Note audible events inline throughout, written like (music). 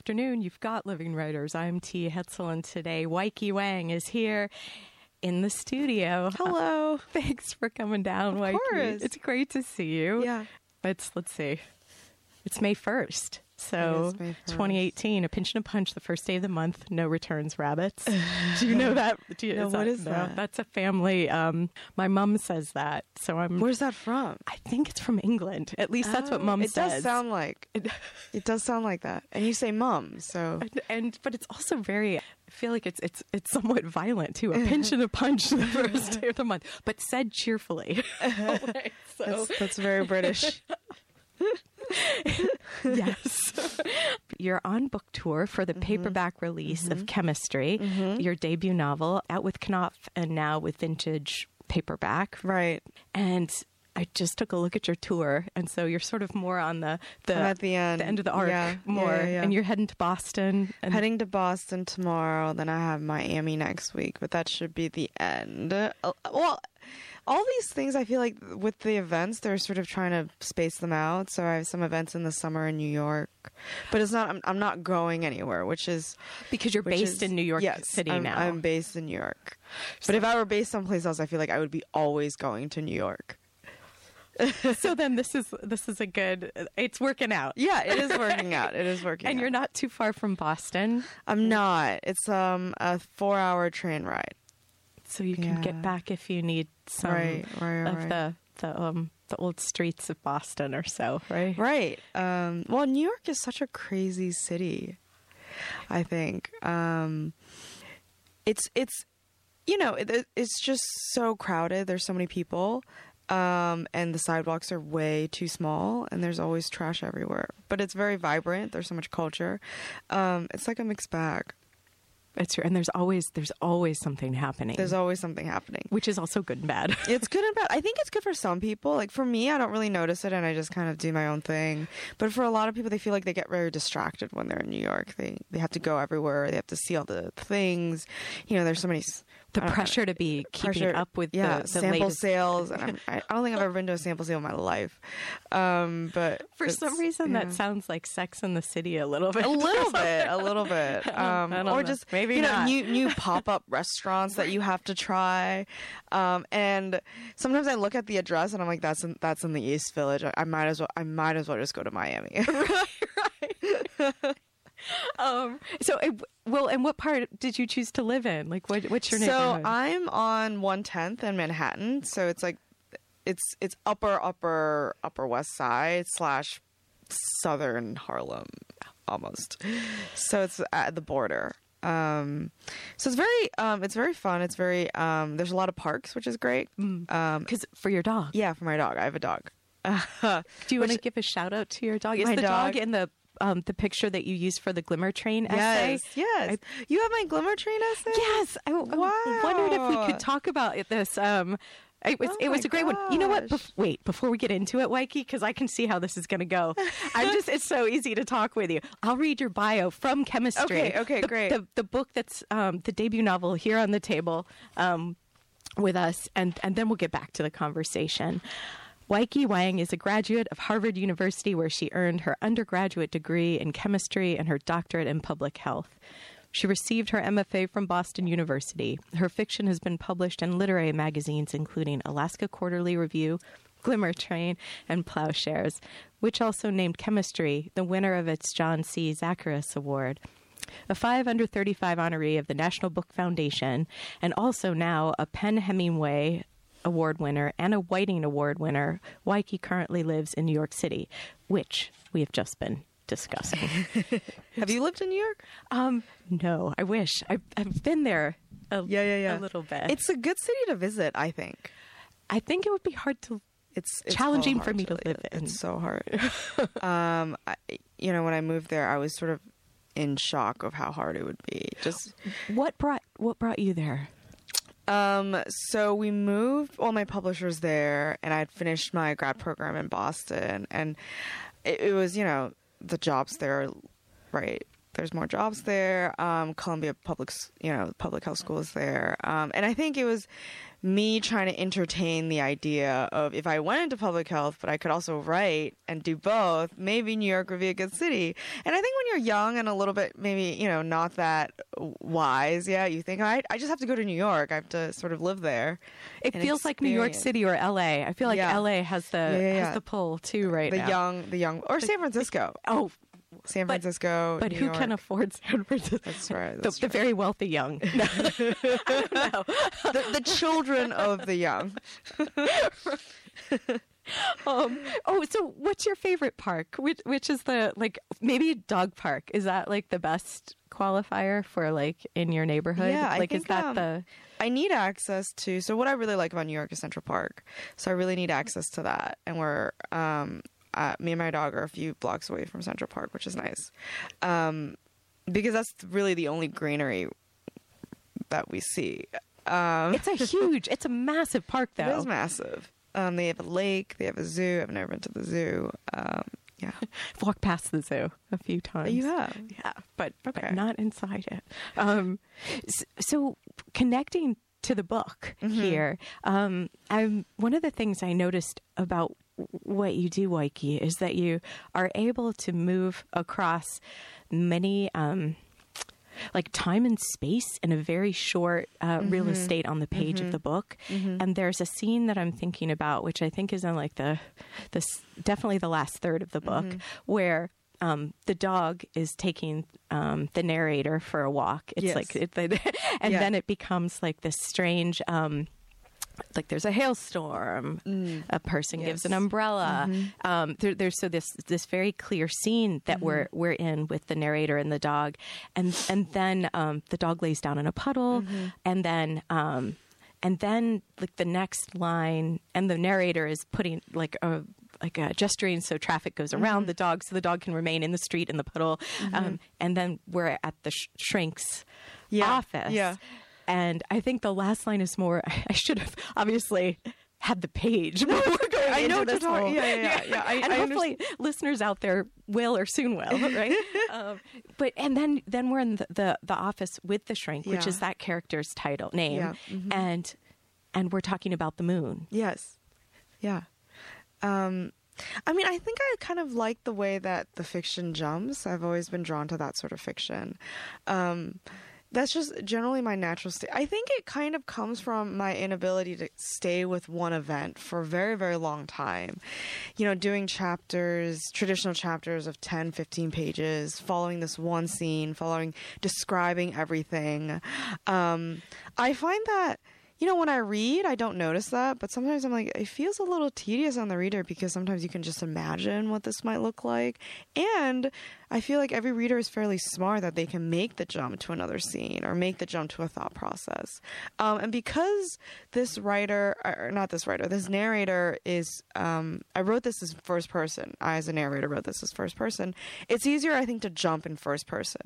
afternoon. You've got Living Writers. I'm T. Hetzel, and today Weike Wang is here in the studio. Hello. Uh, thanks for coming down, Weike. course. It's great to see you. Yeah. It's let's see. It's May first. So It is May 1st. 2018, a pinch and a punch, the first day of the month, no returns rabbits. (laughs) Do you know that? Do you, No, what is no, that? That's a family. Um, my mom says that. So I'm. Where's that from? I think it's from England. At least that's what Oh, mom it says. does sound like (laughs) it does sound like that. And you say mom, so and, and but it's also very I feel like it's it's it's somewhat violent too. A pinch and a (laughs) punch the first day of the month, but said cheerfully. So that's, that's very British. (laughs) yes, (laughs) you're on book tour for the mm-hmm. paperback release of mm-hmm. Chemistry, mm-hmm. your debut novel, out with Knopf and now with Vintage Paperback, right. and. I just took a look at your tour, and so you're sort of more on the the, I'm at the end. the end of the arc, Yeah, yeah, more, yeah, yeah. and you're heading to Boston. And Heading to Boston tomorrow, then I have Miami next week, but that should be the end. Uh, well, all these things I feel like with the events, they're sort of trying to space them out. So I have some events in the summer in New York, but it's not. I'm, I'm not going anywhere, which is because you're based is- in New York yes, City I'm, now. I'm based in New York. But if I were based someplace else, I feel like I would be always going to New York. so then this is this is a good. It's working out. Yeah, it is working out. It is (laughs) working. And out. you're not too far from Boston, I'm not. It's um a four hour train ride. so you can Yeah. get back if you need some Right, right, of right. the the um the old streets of Boston or so, right? Right. Um, well, New York is such a crazy city. I think um, it's it's you know it, it's just so crowded. There's so many people, um, and the sidewalks are way too small, and there's always trash everywhere. But it's very vibrant. There's so much culture. Um, it's like a mixed bag. It's true, and there's always there's always something happening, There's always something happening. which is also good and bad. (laughs) It's good and bad. I think it's good for some people. Like for me, I don't really notice it and I just kind of do my own thing. But for a lot of people, they feel like they get very distracted when they're in New York. They they have to go everywhere. They have to see all the things. You know, there's so many. The I don't know, pressure to be keeping pressure- up with yeah the, the sample latest. sales. And I'm, (laughs) I, I don't think I've ever been to a sample sale in my life. Um, but For some reason, yeah. that sounds like Sex in the City a little bit. a little bit, a (laughs) little bit, um, or know. just Maybe you know new new (laughs) pop up restaurants that you have to try. Um, and sometimes I look at the address and I'm like, that's in, that's in the East Village. I, I might as well I might as well just go to Miami. (laughs) Um, so, uh, well, and what part did you choose to live in? Like, what, what's your neighborhood? so? I'm on 110th in Manhattan. So it's like it's it's upper upper upper West Side slash Southern Harlem almost. So it's at the border. Um, so it's very um, it's very fun. It's very um, there's a lot of parks, which is great. Um, Because for your dog, yeah, for my dog, I have a dog. (laughs) do you want to give a shout out to your dog? Is the dog, dog- in the um, the picture that you used for the Glimmer Train essay? Yes, yes. you have my Glimmer Train essay. Yes, I, I wondered if we could talk about this. Um, it was Oh it was a great one. You know what? Bef- wait, before we get into it, Weike, because I can see how this is going to go. (laughs) I'm just it's so easy to talk with you. I'll read your bio from chemistry. Okay, okay, The- great. The, the book that's um, the debut novel here on the table um, with us, and and then we'll get back to the conversation. Weike Wang is a graduate of Harvard University, where she earned her undergraduate degree in chemistry and her doctorate in public health. She received her MFA from Boston University. Her fiction has been published in literary magazines including Alaska Quarterly Review, Glimmer Train, and Plowshares, which also named Chemistry the winner of its John C. Zacharis Award. A 5 under 35 honoree of the National Book Foundation, and also now a PEN Hemingway Award winner and a Whiting Award winner, Weike currently lives in New York City, which we have just been discussing. (laughs) Have you lived in New York? Um, no, I wish. I've, I've been there a, Yeah, yeah, yeah. a little bit. It's a good city to visit. I think I think it would be hard to. it's, it's Challenging so for me to live in. It's so hard. (laughs) um, I, you know, when I moved there, I was sort of in shock of how hard it would be. Just What brought what brought you there? Um, so we moved. Well, my publisher's there, and I had finished my grad program in Boston, and it, it was you know the jobs there, right? There's more jobs there. Um, Columbia Public, you know, public health school is there, um, and I think it was me trying to entertain the idea of if I went into public health, but I could also write and do both, maybe New York would be a good city. And I think when you're young and a little bit maybe, you know, not that wise, yeah, you think I I just have to go to New York. I have to sort of live there. It feels like New York. City or LA. I feel like Yeah. LA has the Yeah, yeah, has the pull too right the now. young the young or San Francisco. oh, San but- Francisco. but New who York. can afford San Francisco? That's right. the, That's the very wealthy young. (laughs) The, the children of the young. (laughs) um, oh, so what's your favorite park? Which which is the like maybe dog park? Is that like the best qualifier for like in your neighborhood? Yeah, I like is that um, the I need access to. So what I really like about New York is Central Park. So I really need access to that, and we're um, uh, me and my dog are a few blocks away from Central Park, which is nice, um, because that's really the only greenery that we see. Um, It's a (laughs) huge, it's a massive park though. It is massive. Um, they have a lake. They have a zoo. I've never been to the zoo. Um, yeah, (laughs) I've walked past the zoo a few times. you have. Yeah, but Okay. but not inside it. Um, s- so connecting to the book Mm-hmm. here, um, I'm one of the things I noticed about what you do, Weike, is that you are able to move across many. Um, like time and space in a very short uh, real Mm-hmm. estate on the page of the book, and there's a scene that I'm thinking about, which I think is in like the, this definitely the last third of the book, Mm-hmm. where um, the dog is taking um, the narrator for a walk. It's Yes. like, it, (laughs) and Yeah. then it becomes like this strange. Um, like there's a hailstorm, a person gives an Mm. Yes. Mm-hmm. umbrella. Um, there, there's so this this very clear scene that we're Mm-hmm. we're in with the narrator and the dog, and and then um, the dog lays down in a puddle, Mm-hmm. and then um, and then like the next line, and the narrator is putting like a like a gesturing so traffic goes around Mm-hmm. the dog so the dog can remain in the street in the puddle um, and then we're at the sh- shrink's Yeah. office Yeah. And I think the last line is more. (laughs) I should have obviously had the page. (laughs) before going I know into what you're this whole- yeah, yeah, (laughs) yeah. I- and I hopefully listeners out there will or soon will, right? um, but and then then we're in the, the the office with the shrink, which Yeah. is that character's title name, Yeah, mhm. and and we're talking about the moon. Yes. Yeah. Um, I mean, I think I kind of like the way that the fiction jumps. I've always been drawn to that sort of fiction. Um, that's just generally my natural state. I think it kind of comes from my inability to stay with one event for a very, very long time. You know, doing chapters, traditional chapters of 10, 15 pages, following this one scene, following, describing everything. Um, I find that you know, when I read, I don't notice that, but sometimes I'm like, it feels a little tedious on the reader because sometimes you can just imagine what this might look like. And I feel like every reader is fairly smart that they can make the jump to another scene or make the jump to a thought process. Um, and because this writer, or not this writer, this narrator is, um, I wrote this as first person. I, as a narrator, wrote this as first person. It's easier, I think, to jump in first person.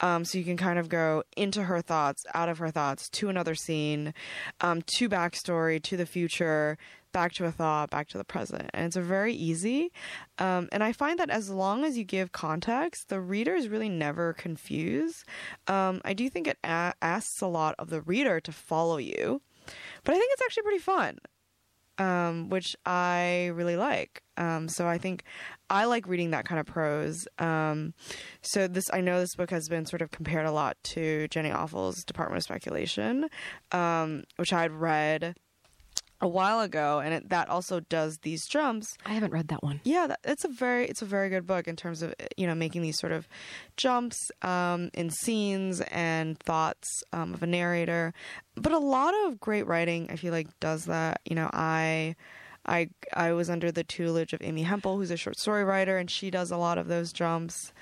Um, so you can kind of go into her thoughts, out of her thoughts, to another scene um, to backstory, to the future, back to a thought, back to the present. And it's very easy. Um, and I find that as long as you give context, the reader is really never confused. Um, I do think it a- asks a lot of the reader to follow you, but I think it's actually pretty fun. Um, which I really like. Um, so I think I like reading that kind of prose. Um, so this, I know this book has been sort of compared a lot to Jenny Offill's Department of Speculation, um, which I had read a while ago, and it, that also does these jumps. I haven't read that one. Yeah, that, it's a very it's a very good book in terms of you know making these sort of jumps um, in scenes and thoughts um, of a narrator. But a lot of great writing, I feel like, does that. You know, I. I I was under the tutelage of Amy Hempel, who's a short story writer, and she does a lot of those jumps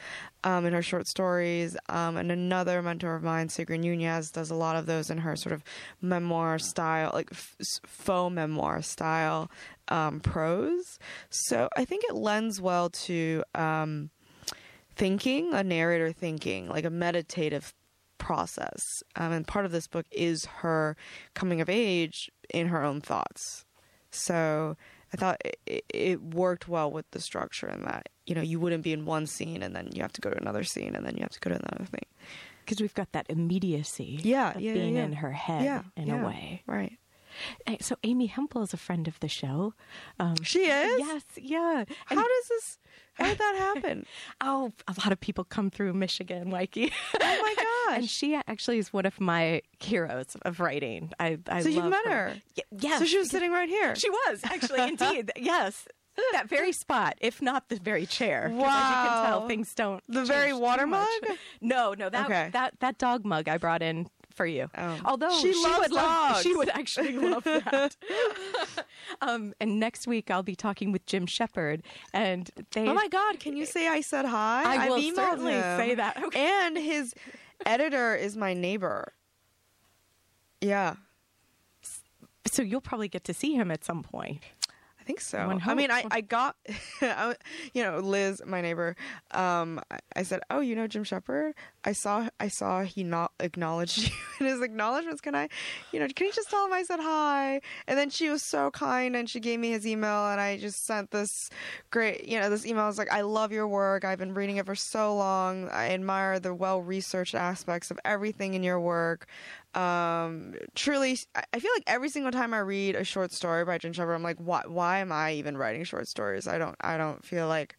um, in her short stories. Um, and another mentor of mine, Sigrid Nunez, does a lot of those in her sort of memoir style, like f- faux memoir style um, prose. So I think it lends well to um, thinking, a narrator thinking, like a meditative process. Um, and part of this book is her coming of age in her own thoughts. So I thought it, it worked well with the structure in that, you know, you wouldn't be in one scene and then you have to go to another scene and then you have to go to another thing. Because we've got that immediacy Yeah, of yeah, being yeah. in her head yeah. in a way. Right. So Amy Hempel is a friend of the show. Um, She is? Yes, yeah. How does this, how did that happen? (laughs) Oh, a lot of people come through Michigan, Mikey. oh my (laughs) gosh. and she actually is one of my heroes of writing. I, I So you met her? Y- yes. so she was sitting right here. She was actually, indeed, (laughs) yes. That very spot, if not the very chair. 'Cause As you can tell, things don't. The very water mug? No, no, that Okay. that that dog mug I brought in for you. Oh. Although She loves would love, she would actually love (laughs) that. (laughs) um, and next week I'll be talking with Jim Shepard, and they. Oh my God! Can you say I said hi? I I've will certainly him. say that. Okay. And his editor is my neighbor. Yeah, So you'll probably get to see him at some point. I think so. I mean, I. I got, (laughs) you know, Liz, my neighbor. Um, I, said, "Oh, you know Jim Shepard? I saw, I saw he not acknowledged (laughs) you in his acknowledgments. Can I, you know, can you just tell him I said hi?" And then she was so kind and she gave me his email, and I just sent this great, you know, this email. I was like, "I love your work. I've been reading it for so long. I admire the well researched aspects of everything in your work." Um truly I- feel like every single time i read a short story by jim shepard i'm like why why am i even writing short stories i don't i don't feel like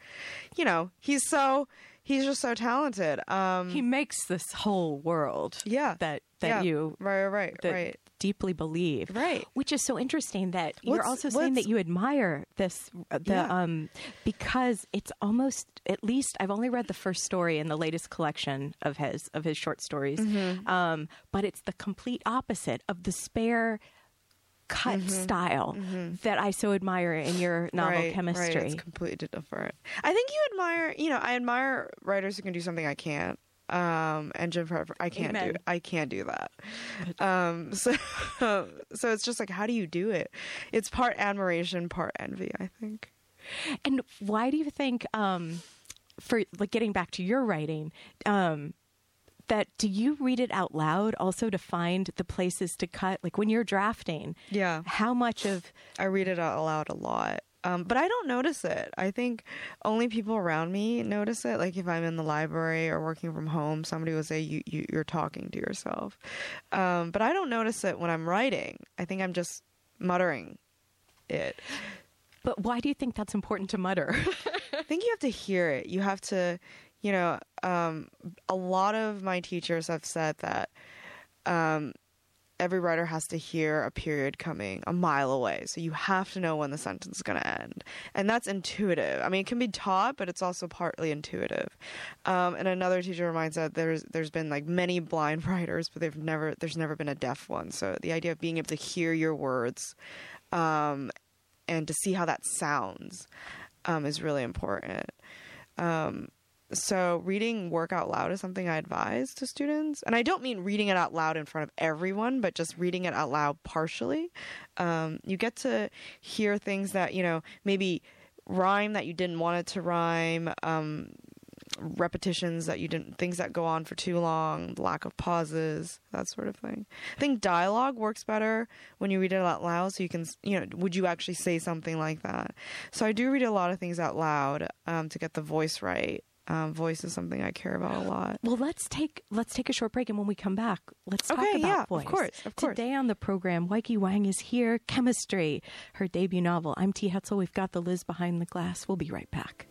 you know he's so he's just so talented um He makes this whole world. yeah That that yeah. you right right that right deeply believe. Right. Which is so interesting that you're also saying that you admire this uh, the Yeah. um because it's almost at least I've only read the first story in the latest collection of his of his short stories. Mm-hmm. Um but it's the complete opposite of the spare cut style that I so admire in your novel Mm-hmm. right, chemistry. right. it's completely different i think you admire you know i admire writers who can do something i can't um and jim i can't Amen. do i can't do that um (laughs) so so it's just like how do you do it it's part admiration part envy i think And why do you think, um, for like getting back to your writing, um, that do you read it out loud also to find the places to cut? Like when you're drafting, Yeah. how much of I read it out loud a lot. Um, but I don't notice it. I think only people around me notice it. Like if I'm in the library or working from home, somebody will say you, you you're talking to yourself. Um, but I don't notice it when I'm writing. I think I'm just muttering it. But why do you think that's important to mutter? (laughs) I think you have to hear it. You have to, you know, um, a lot of my teachers have said that um, every writer has to hear a period coming a mile away. So you have to know when the sentence is going to end. And that's intuitive. I mean, it can be taught, but it's also partly intuitive. Um, and another teacher reminds that there's there's been like many blind (laughs) writers, but they've never there's never been a deaf one. So the idea of being able to hear your words um, and to see how that sounds um, is really important. Um, so reading work out loud is something I advise to students, and I don't mean reading it out loud in front of everyone, but just reading it out loud partially. Um, you get to hear things that you know maybe rhyme that you didn't want it to rhyme. Um, repetitions that you didn't things that go on for too long lack of pauses that sort of thing i think dialogue works better when you read it out loud so you can you know would you actually say something like that so i do read a lot of things out loud um, to get the voice right um, voice is something i care about a (gasps) lot well, let's take let's take a short break, and when we come back, let's talk Okay, about yeah, of voice. course, of course. Today on the program, Weike Wang is here. Chemistry, her debut novel. I'm T. Hetzel. We've got the Liz behind the glass. We'll be right back.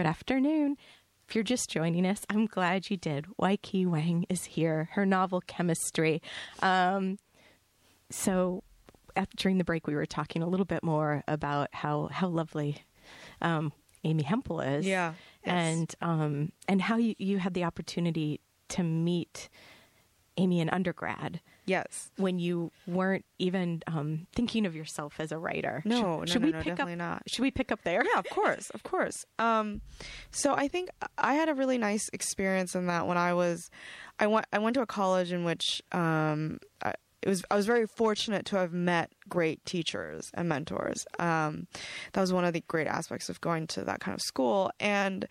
Good afternoon. If you're just joining us, I'm glad you did. Waikiki Wang is here. Her novel Chemistry. Um, so, at, during the break, we were talking a little bit more about how how lovely um, Amy Hempel is. Yeah. Yes. and um, and how you, you had the opportunity to meet Amy in undergrad Yes. when you weren't even um, thinking of yourself as a writer. No, Should- no, should no, we no, pick definitely up, not. Should we pick up there? yeah, of course, of course. Um, so I think I had a really nice experience in that when I was, I went I went to a college in which um, I, it was I was very fortunate to have met great teachers and mentors. Um, that was one of the great aspects of going to that kind of school, and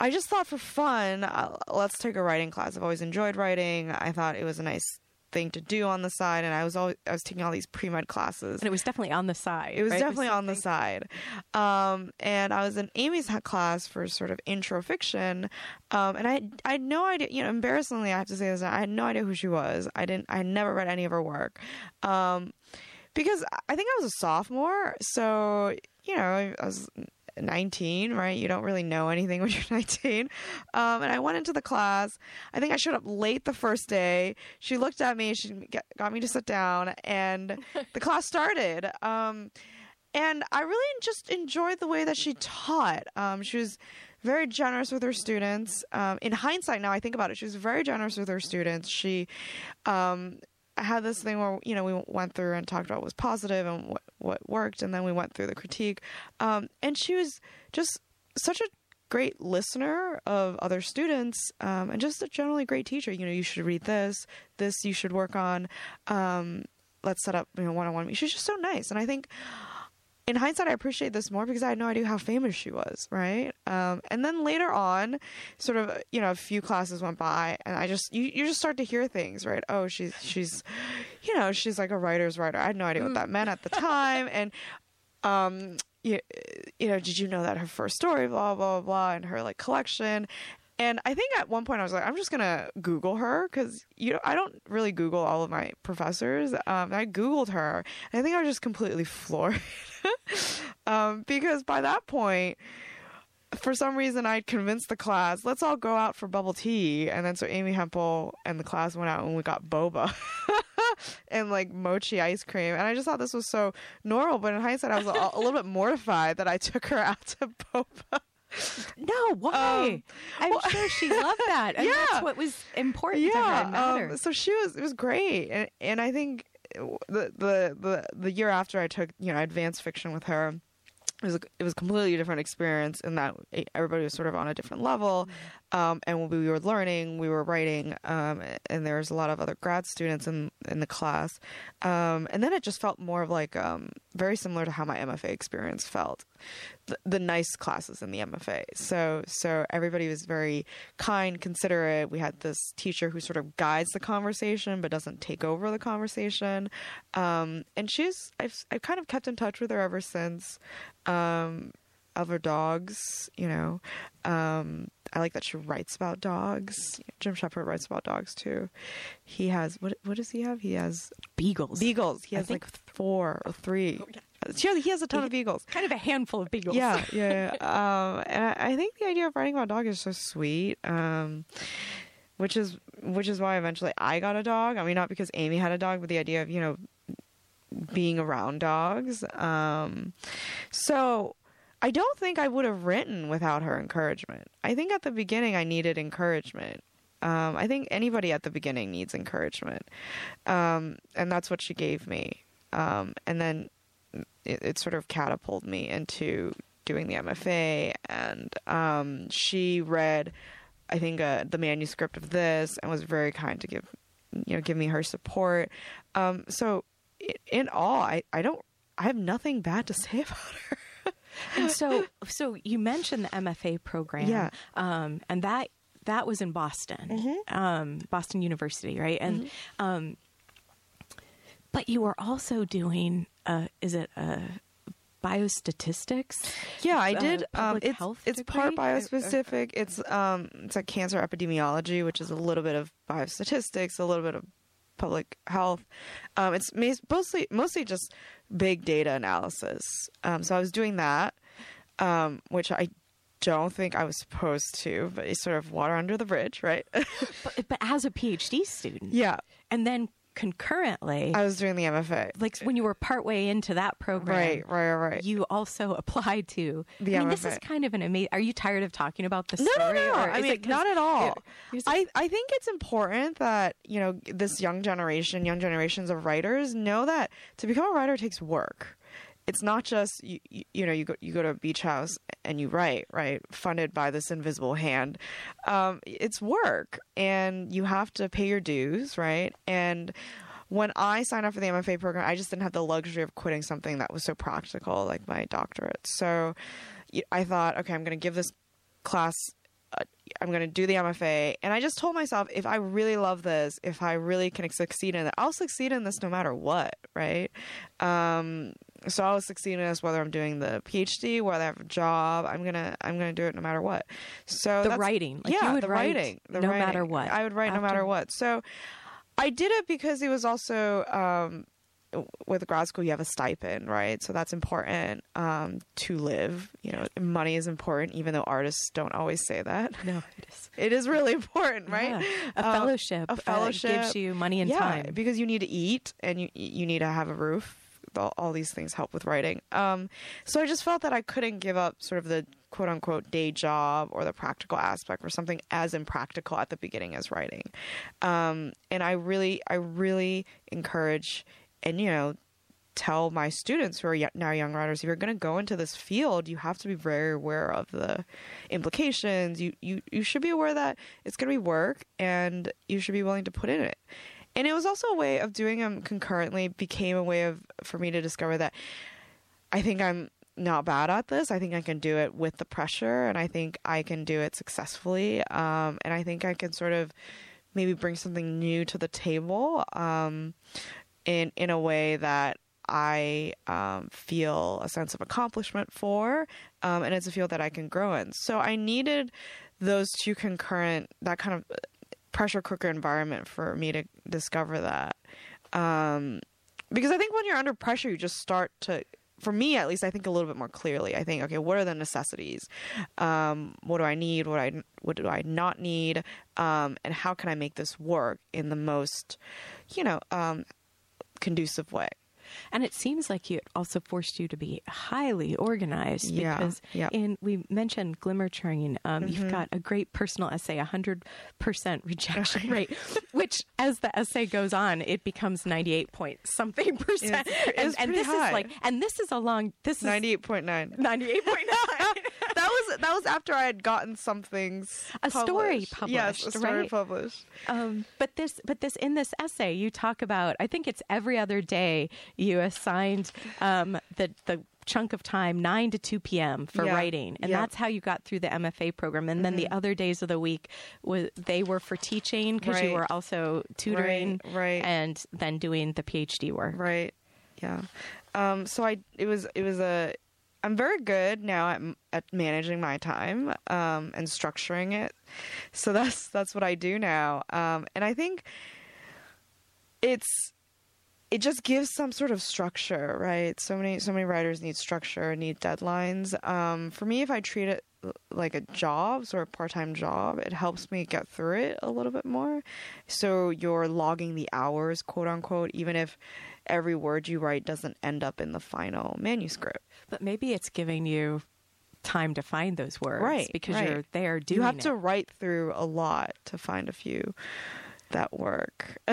I just thought for fun, uh, let's take a writing class. I've always enjoyed writing. I thought it was a nice thing to do on the side, and I was always I was taking all these pre med classes. And it was definitely on the side. It was right? definitely on the side. Um, and I was in Amy's class for sort of intro fiction. Um, and I, I had no idea, you know, embarrassingly, I have to say this, I had no idea who she was. I didn't, I had never read any of her work. Um, because I think I was a sophomore. So, you know, I was 19, right? You don't really know anything when (laughs) you're 19. Um, and I went into the class. I think I showed up late the first day. She looked at me, she got me to sit down, and (laughs) the class started. Um, and I really just enjoyed the way that she taught. Um, she was very generous with her students. Um, in hindsight, now I think about it, she was very generous with her students. She um, had this thing where you know we went through and talked about what was positive and what what worked, and then we went through the critique. Um, and she was just such a great listener of other students um, and just a generally great teacher. You know, you should read this, this you should work on. Um, let's set up you know one on one. She's just so nice, and I think in hindsight, I appreciate this more because I had no idea how famous she was, right? Um, and then later on, sort of, you know, a few classes went by, and I just you, you just start to hear things, right? Oh, she's she's, you know, she's like a writer's writer. I had no idea what that meant at the time, (laughs) and um, you, you know, did you know that her first story, blah blah blah, blah and her like collection. And I think at one point I was like, I'm just gonna Google her because you know I don't really Google all of my professors. Um, I Googled her, I think I was just completely (laughs) floored um, because by that point, for some reason, I'd convinced the class, let's all go out for bubble tea. And then so Amy Hempel and the class went out and we got boba (laughs) and like mochi ice cream. And I just thought this was so normal. But in hindsight, I was a, a little bit mortified that I took her (laughs) out to boba. No, why? Um, I'm well- sure she loved that. And (laughs) Yeah. that's what was important to her and um, so she was it was great, and and I think the the the the year after I took you know advanced fiction with her. It was a, it was a completely different experience in that everybody was sort of on a different level, um, and we were learning, we were writing, um, and there was a lot of other grad students in in the class, um, and then it just felt more of like um, very similar to how my MFA experience felt, the, the nice classes in the MFA. So so everybody was very kind, considerate. We had this teacher who sort of guides the conversation but doesn't take over the conversation, um, and she's I've I've kind of kept in touch with her ever since. Um, of her dogs, you know. I like that she writes about dogs. Jim Shepard writes about dogs too. He has what? What does he have? He has Beagles. beagles. He has think- like four or three. Yeah, he has a ton of beagles. kind of a handful of beagles. (laughs) Yeah, yeah. yeah. um, and I I think the idea of writing about dogs is so sweet. Um, which is which is why eventually I got a dog. I mean, not because Amy had a dog, but the idea of you know being around dogs. Um, so I don't think I would have written without her encouragement. I think at the beginning I needed encouragement. Um, I think anybody at the beginning needs encouragement, um, and that's what she gave me. Um, and then it, it sort of catapulted me into doing the MFA, and um, she read, I think, uh, the manuscript of this, and was very kind to give, you know, give me her support. Um, so, in all, I, I don't, I have nothing bad to say (laughs) about her. And so, (laughs) so you mentioned the MFA program. Yeah. Um, and that that was in Boston, um, Boston University, right? And um, but you were also doing, uh, is it uh, biostatistics? Yeah, I uh, did. um, it's health it's part degree? Uh, uh, biospecific. It's um it's like cancer epidemiology, which is a little bit of biostatistics, a little bit of public health. Um, it's mostly mostly just big data analysis. Um, so I was doing that, um, which I don't think I was supposed to, but it's sort of water under the bridge, right? (laughs) But, but as a PhD student, yeah, and then concurrently, I was doing the MFA. like when you were partway into that program, Right, right, right. you also (laughs) applied to. The I mean, this is kind of an amazing. Are you tired of talking about this No, no, story? no. or I mean, not at all. it- I, I think it's important that, you know, this young generation, young generations of writers know that to become a writer takes work. It's not just you, you, know you go you go to a beach house and you write right funded by this invisible hand. Um, it's work and you have to pay your dues right and when I signed up for the MFA program, I just didn't have the luxury of quitting something that was so practical, like my doctorate. So I thought, okay, I'm going to give this class, uh, I'm going to do the MFA. And I just told myself, if I really love this, if I really can succeed in it, I'll succeed in this no matter what, right? Um, so I'll succeed in this whether I'm doing the PhD, whether I have a job. I'm gonna I'm gonna do it no matter what. So The writing. Like, you yeah, would the write writing, the no writing. matter what. I would write no matter what. So I did it because it was also um, with grad school you have a stipend, right? So that's important um, to live. You know, money is important, even though artists don't always say that. no, it (laughs) is. It is really important, right? Yeah. A Uh, fellowship, a uh, fellowship gives you money and yeah, time. because you need to eat and you you need to have a roof. All, all these things help with writing. Um, so I just felt that I couldn't give up sort of the quote unquote day job or the practical aspect for something as impractical at the beginning as writing. Um, and I really, I really encourage and you know tell my students who are now young writers if you're going to go into this field you have to be very aware of the implications you you, you should be aware that it's going to be work and you should be willing to put in it and it was also a way of doing them concurrently became a way of for me to discover that i think i'm not bad at this i think i can do it with the pressure and i think i can do it successfully um, and i think i can sort of maybe bring something new to the table um, in in a way that I um, feel a sense of accomplishment for, um, and it's a field that I can grow in. So I needed those two concurrent, that kind of pressure cooker environment for me to discover that. Um, because I think when you're under pressure, you just start to, for me at least, I think a little bit more clearly. I think, okay, what are the necessities? Um, what do I need? What I what do I not need? Um, and how can I make this work in the most, you know, um, conducive way? And it seems like it also forced you to be highly organized Yeah, because yep. in we mentioned Glimmer Train, um, Mm-hmm. you've got a great personal essay, hundred percent rejection rate, which as the essay goes on, it becomes ninety eight point something percent. It's- it's and, and this high. is like, and this is a long. This is Ninety eight point nine. ninety eight point nine. (laughs) that was that was after I had gotten some things. A story Yes, a published, story right? published. Um, but this, but this, in this essay, you talk about. I think it's every other day you assigned um, the the chunk of time nine to two p.m. for Yeah. writing, and Yeah. Mm-hmm. that's how you got through the MFA program. And then the other days of the week was they were for teaching because you were also tutoring, Right, right. and then doing the PhD work. Right. Yeah. Um, so I it was it was a I'm very good now at at managing my time um, and structuring it. So that's that's what I do now. Um, and I think it's it just gives some sort of structure, right? So many so many writers need structure, need deadlines. Um, for me, if I treat it like a job, sort of part time job, it helps me get through it a little bit more. So you're logging the hours, quote unquote, even if every word you write doesn't end up in the final manuscript. But maybe it's giving you time to find those words, Right, Because right. you're there doing you have it. to write through a lot to find a few that work. (laughs)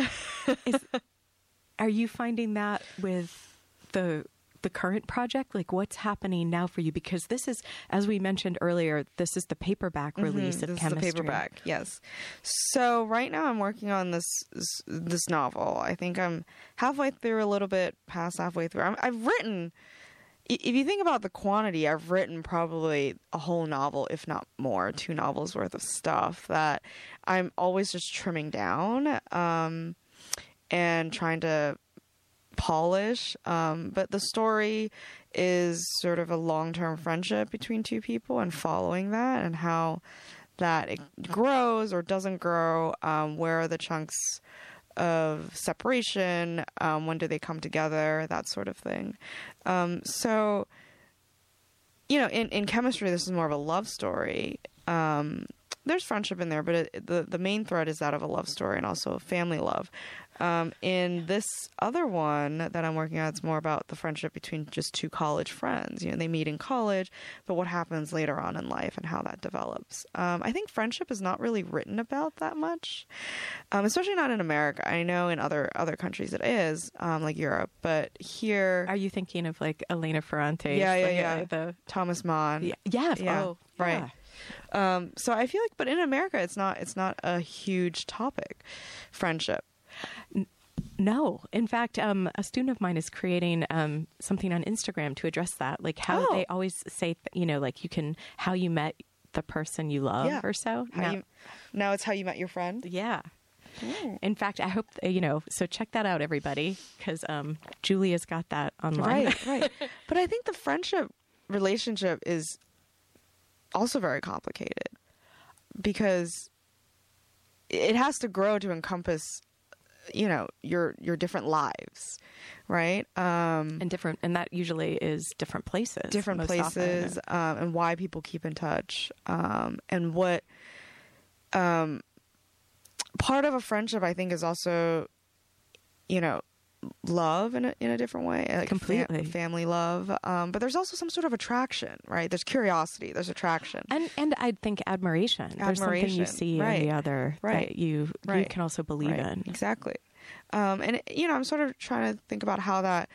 Are you finding that with the the current project? Like what's happening now for you? Because this is, as we mentioned earlier, this is the paperback release of Mm-hmm. this chemistry. is the paperback, yes. So right now I'm working on this this, this novel. I think I'm halfway through, a little bit past halfway through. I'm, I've written. If you think about the quantity, I've written probably a whole novel, if not more, two novels worth of stuff that I'm always just trimming down um, and trying to polish. Um, but the story is sort of a long term friendship between two people and following that and how that it grows or doesn't grow. Um, where are the chunks of separation? Um, when do they come together? That sort of thing. Um, so you know, in in chemistry, this is more of a love story. Um, there's friendship in there, but it, the the main thread is that of a love story and also family love. Um, in this other one that I'm working on, it's more about the friendship between just two college friends. You know, they meet in college, but what happens later on in life and how that develops. Um, I think friendship is not really written about that much, um, especially not in America. I know in other other countries it is, um, like Europe, but here, Are you thinking of like Elena Ferrante? Yeah, yeah, yeah. uh, The Thomas Mann. yeah, yeah, Yeah, oh, right. yeah. Um, so I feel like, but in America, it's not it's not a huge topic, friendship. No, in fact, um, a student of mine is creating um, something on Instagram to address that. Like how Oh. they always say, you know, like you can how you met the person you love Yeah. or so. Now- you, now it's how you met your friend. yeah. Mm. In fact, I hope you know. So check that out, everybody, because um, Julia's got that online. Right, right. (laughs) But I think the friendship relationship is also very complicated because it has to grow to encompass, you know, your your different lives, right? Um, and different, and that usually is different places, different often. places um, and why people keep in touch um, and what um, part of a friendship i think is also you know love in a, in a different way like fam- Completely. family love um, but there's also some sort of attraction right there's curiosity there's attraction And and I think admiration. There's something you Admiration, see in the other right, that you you can also believe Right, in. exactly um, and you know i'm sort of trying to think about how that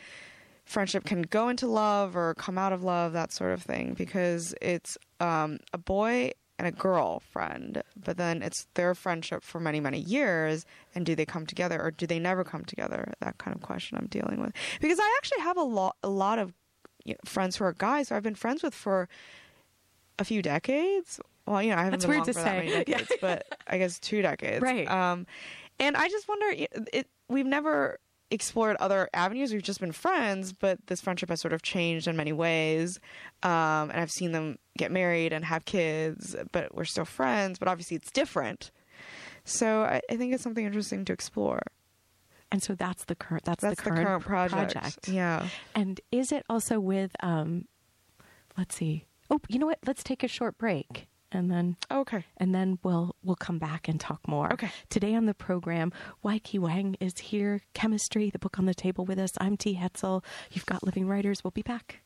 friendship can go into love or come out of love that sort of thing because it's um, a boy and a girl friend but then it's their friendship for many many years and do they come together or do they never come together that kind of question i'm dealing with because i actually have a lot a lot of you know, friends who are guys who i've been friends with for a few decades well you know i haven't That's been weird to for that say. many (laughs) Yeah. decades but i guess two decades Right. um and i just wonder it we've never explored other avenues. We've just been friends but this friendship has sort of changed in many ways. Um and i've seen them get married and have kids but we're still friends but obviously it's different. So i, I think it's something interesting to explore. And so that's the current that's, that's the current, project. yeah. And is it also with um let's see. Oh, you know what? Let's take a short break and then oh, okay and then we'll we'll come back and talk more. Okay. Today on the program, Weike Wang is here, chemistry, the book on the table with us. I'm T. Hetzel. You've got living writers. We'll be back.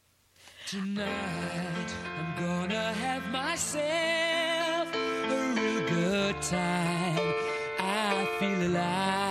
Tonight I'm gonna have myself a real good time. I feel alive,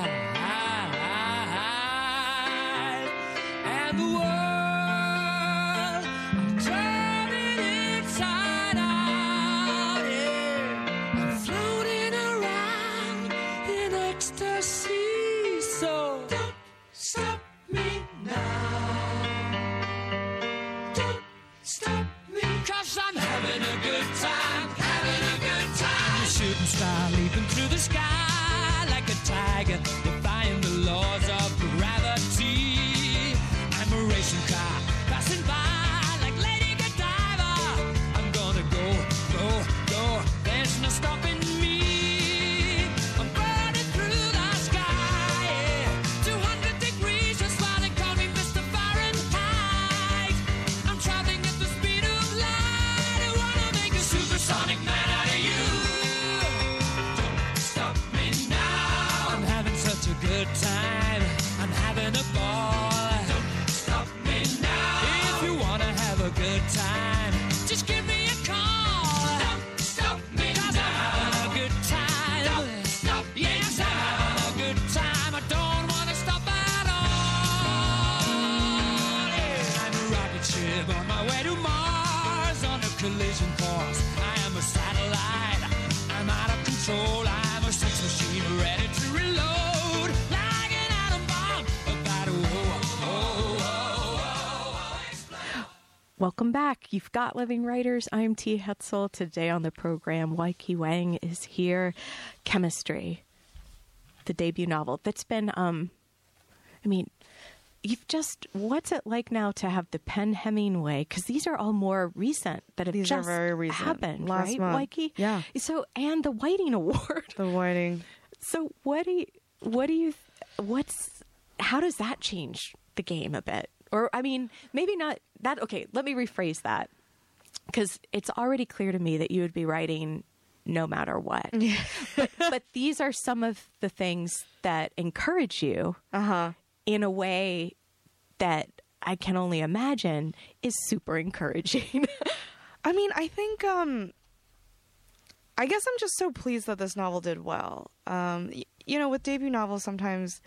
back. Living Writers. I'm T. Hetzel. Today on the program, Weike Wang is here. Chemistry, the debut novel that's been, um, I mean, you've just, what's it like now to have the PEN Hemingway? Because these are all more recent that have These are just very recent. happened, Last right, month. Weike? Yeah. So, and the Whiting Award. the whiting So, what do you, what do you, what's, how does that change the game a bit? Or, I mean, maybe not that. Okay, let me rephrase that. Because it's already clear to me that you would be writing no matter what. (laughs) but, but these are some of the things that encourage you Uh-huh. in a way that I can only imagine is super encouraging. (laughs) I mean, I think um I guess I'm just so pleased that this novel did well. Um y- you know, with debut novels sometimes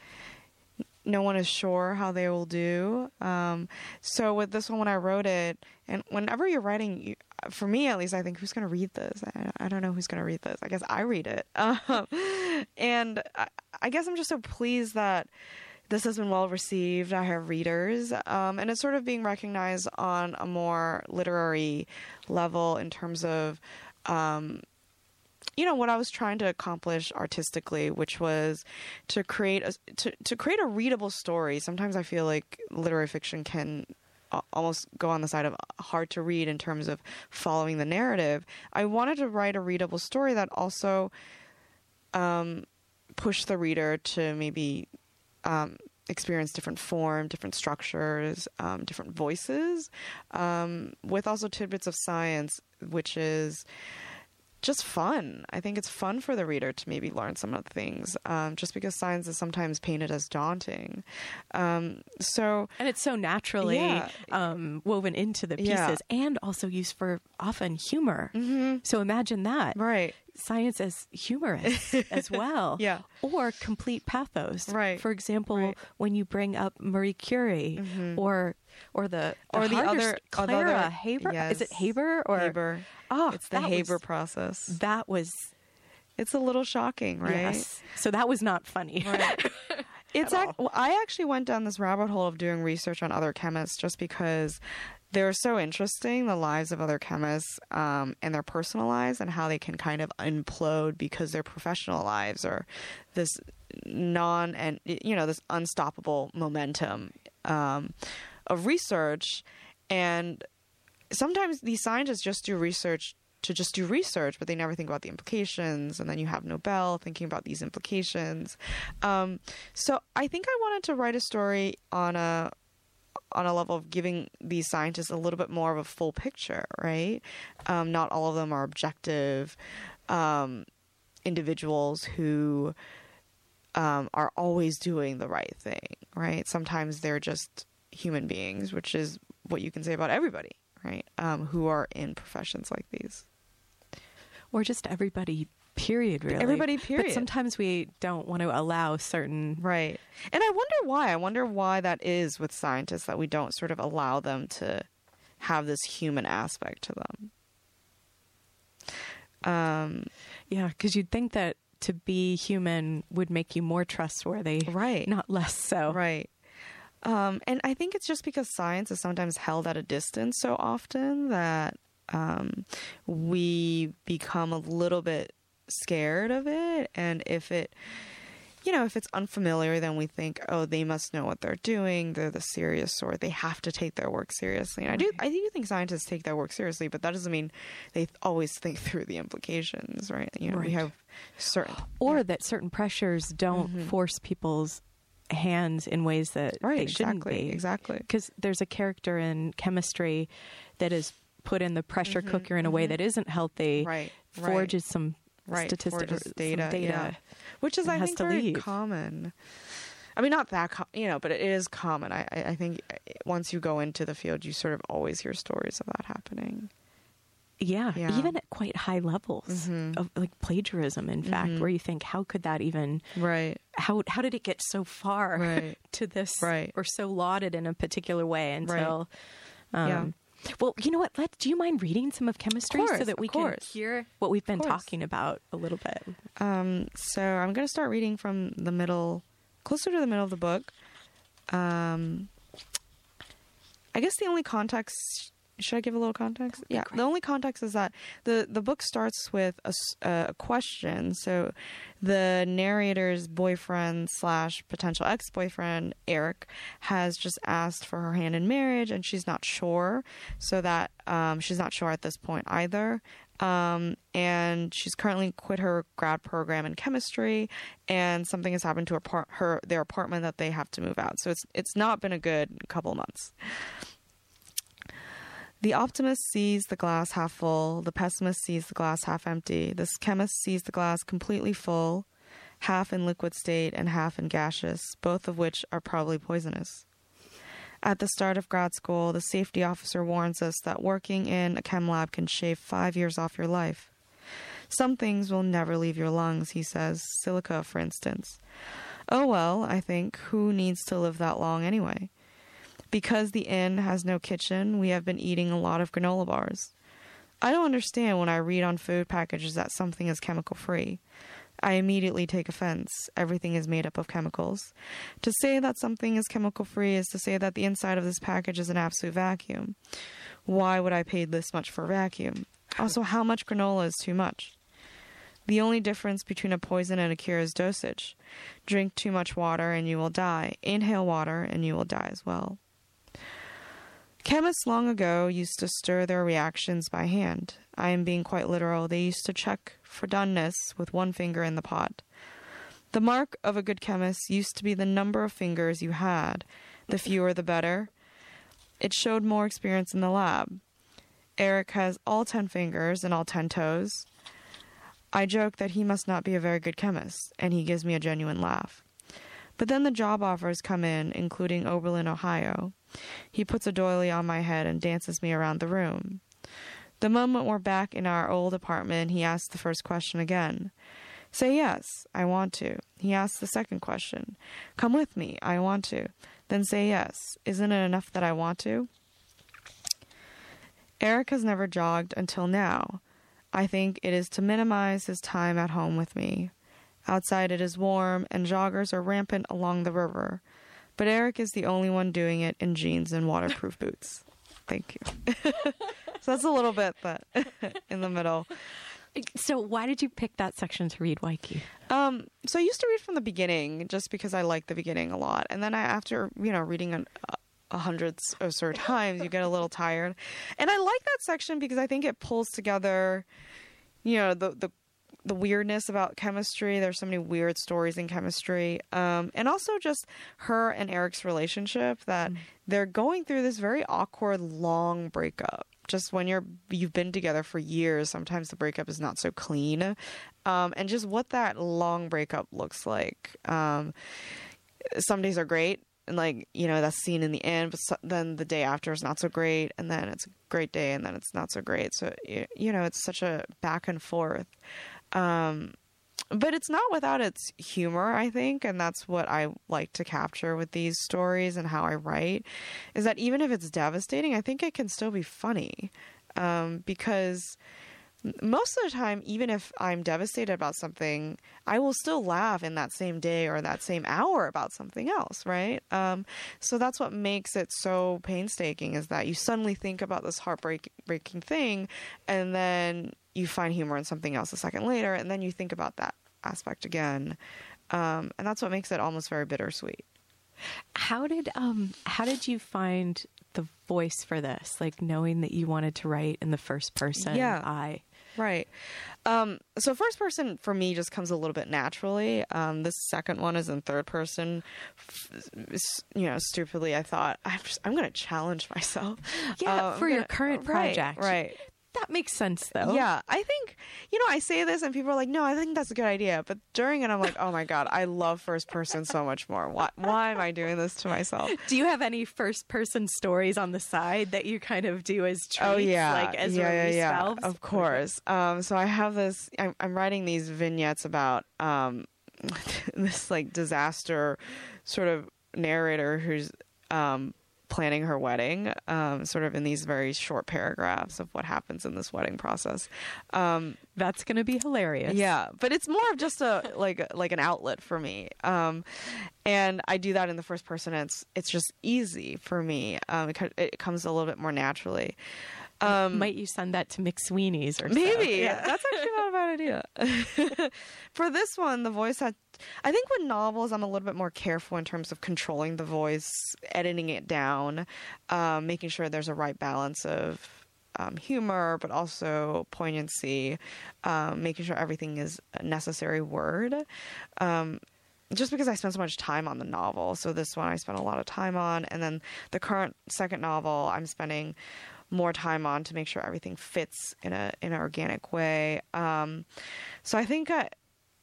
no one is sure how they will do. Um so with this one when I wrote it and whenever you're writing you, for me at least I think who's going to read this? I, I don't know who's going to read this. I guess I read it. (laughs) Um, and I, I guess I'm just so pleased that this has been well received. I have readers, um, and it's sort of being recognized on a more literary level in terms of, um, you know, what I was trying to accomplish artistically, which was to create a to to create a readable story. Sometimes I feel like literary fiction can almost go on the side of hard to read in terms of following the narrative. I wanted to write a readable story that also um, push the reader to maybe um, experience different form, different structures, um, different voices, um, with also tidbits of science, which is just fun. I think it's fun for the reader to maybe learn some of the things, um, just because science is sometimes painted as daunting. Um, so and it's so naturally Yeah. um, woven into the pieces Yeah. and also used for often humor. So imagine that. right, Science as humorous (laughs) as well. Yeah. Or complete pathos. Right. For example, Right. when you bring up Marie Curie mm-hmm. or or the, Or the other- or the Clara other- Haber. Is it. Haber or Haber. Oh, it's the Haber was- process. that was It's a little shocking, right? yes. So that was not funny. (laughs) It's ac- well, I actually went down this rabbit hole of doing research on other chemists just because they're so interesting the lives of other chemists um, and their personal lives and how they can kind of implode because their professional lives are this non and you know this unstoppable momentum um, of research. And sometimes these scientists just do research to just do research, but they never think about the implications. And then you have Nobel thinking about these implications. Um, so I think I wanted to write a story on a on a level of giving these scientists a little bit more of a full picture, right? Um, not all of them are objective um, individuals who um, are always doing the right thing, right? Sometimes they're just human beings, which is what you can say about everybody, right? Um, who are in professions like these. or just everybody period really Everybody, period but sometimes we don't want to allow certain Right. And I wonder why. I wonder why that is with scientists that we don't sort of allow them to have this human aspect to them. Um, yeah because you'd think that to be human would make you more trustworthy Right. not less so Right. Um, and I think it's just because science is sometimes held at a distance so often that um, we become a little bit scared of it. And if it, you know, if it's unfamiliar, then we think, oh, they must know what they're doing. They're the serious sort. They have to take their work seriously. And I do, I do think scientists take their work seriously, but that doesn't mean they always think (laughs) through the implications, right? You know, we have certain, or that certain pressures don't force people's hands in ways that Mm-hmm. right? they shouldn't exactly, be exactly. because there's a character in chemistry that is put in the pressure cooker in a way that isn't healthy Mm-hmm. Right, right. forges some right statistics data, data yeah. which is I think very leave. common. I mean, not that com- you know, but it is common. I I I think once you go into the field, you sort of always hear stories of that happening. Yeah, Yeah. Mm-hmm. even at quite high levels of like plagiarism. In fact, where you think, how could that even? Right. How how did it get so far Right. (laughs) to this? Right. or so lauded in a particular way until. Um, Yeah. Well, you know what? Let do you mind reading some of chemistry course, so that we can hear what we've been talking about a little bit? Um. So I'm going to start reading from the middle, closer to the middle of the book. Um. I guess the only context. Should I give a little context? Yeah. The only context is that the the book starts with a, a question. So, the narrator's boyfriend slash potential ex boyfriend Eric has just asked for her hand in marriage, and she's not sure. So that um, she's not sure at this point either. Um, and she's currently quit her grad program in chemistry, and something has happened to her, her their apartment that they have to move out. So it's it's not been a good couple months. The optimist sees the glass half full, the pessimist sees the glass half empty, the chemist sees the glass completely full, half in liquid state and half in gaseous, both of which are probably poisonous. At the start of grad school, the safety officer warns us that working in a chem lab can shave five years off your life. Some things will never leave your lungs, he says, silica, for instance. Oh well, I think, who needs to live that long anyway? Because the inn has no kitchen, we have been eating a lot of granola bars. I don't understand when I read on food packages that something is chemical free. I immediately take offense. Everything is made up of chemicals. To say that something is chemical free is to say that the inside of this package is an absolute vacuum. Why would I pay this much for a vacuum? Also, how much granola is too much? The only difference between a poison and a cure is dosage. Drink too much water and you will die. Inhale water and you will die as well. Chemists long ago used to stir their reactions by hand. I am being quite literal. They used to check for doneness with one finger in the pot. The mark of a good chemist used to be the number of fingers you had. The fewer, the better. It showed more experience in the lab. Eric has all ten fingers and all ten toes. I joke that he must not be a very good chemist, and he gives me a genuine laugh. But then the job offers come in, including Oberlin, Ohio. He puts a doily on my head and dances me around the room. The moment we're back in our old apartment, he asks the first question again. Say yes, I want to. He asks the second question. Come with me, I want to. Then say yes. Isn't it enough that I want to? Eric has never jogged until now. I think it is to minimize his time at home with me. Outside it is warm, and joggers are rampant along the river. But Eric is the only one doing it in jeans and waterproof (laughs) boots. Thank you. (laughs) so that's a little bit, but (laughs) in the middle. So, why did you pick that section to read Weike? Um, so I used to read from the beginning just because I like the beginning a lot, and then I, after you know reading an, a hundreds or so times, you get a little tired. And I like that section because I think it pulls together, you know, the the the weirdness about chemistry. There's so many weird stories in chemistry, um, and also just her and Eric's relationship that they're going through this very awkward long breakup. Just when you're you've been together for years, sometimes the breakup is not so clean, um, and just what that long breakup looks like. Um, some days are great, and like you know that's seen in the end but so, then the day after is not so great and then it's a great day and then it's not so great so you know it's such a back and forth um but it's not without its humor i think and that's what i like to capture with these stories and how i write is that even if it's devastating i think it can still be funny um because most of the time, even if I'm devastated about something, I will still laugh in that same day or that same hour about something else, right? Um, so that's what makes it so painstaking is that you suddenly think about this heartbreaking thing and then you find humor in something else a second later and then you think about that aspect again. Um, and that's what makes it almost very bittersweet. How did um how did you find the voice for this? Like knowing that you wanted to write in the first person. Yeah. I. Right. Um, so first person for me just comes a little bit naturally. Um, the second one is in third person. You know, stupidly, I thought I'm just I'm going to challenge (laughs) myself. Yeah, I'm for your gonna- current right, project. Right. That makes sense though. Yeah, I think you know I say this and people are like, "No, I think that's a good idea." But during it, I'm like, "Oh my god, I love first person so much more. Why? Why am I doing this to myself?" (laughs) Do you have any first person stories on the side that you kind of do as treats? Oh yeah, like as yeah, yeah, yeah. valves? Of course. Um, so I have this. I'm, I'm writing these vignettes about um, (laughs) this like disaster sort of narrator who's um, planning her wedding. Um, sort of in these very short paragraphs of what happens in this wedding process. Um, That's going to be hilarious. yeah, but it's more of just a like like an outlet for me. Um, and I do that in the first person. And it's it's just easy for me. Um, it, it comes a little bit more naturally. Um, Might you send that to McSweeney's or so? Maybe Yeah. (laughs) that's actually not a bad idea. (laughs) For this one, the voice had. I think with novels, I'm a little bit more careful in terms of controlling the voice, editing it down, um, making sure there's a right balance of um, humor, but also poignancy, um, making sure everything is a necessary word. Um, just because I spent so much time on the novel, so this one I spent a lot of time on, and then the current second novel I'm spending more time on to make sure everything fits in a in an organic way. Um, so I think I,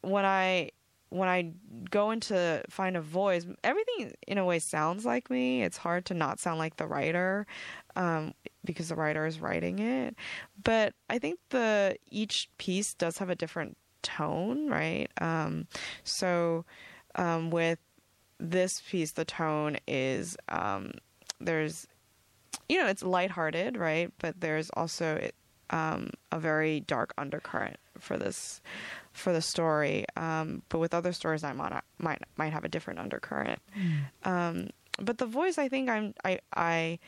when I when I go into find a voice, everything in a way sounds like me. It's hard to not sound like the writer um, because the writer is writing it. But I think the each piece does have a different tone, right? Um, so um, with this piece, the tone is um, there's you know it's lighthearted, right? But there's also um, a very dark undercurrent for this for the story. Um, but with other stories, I might might might have a different undercurrent. Um, but the voice, I think I'm I I.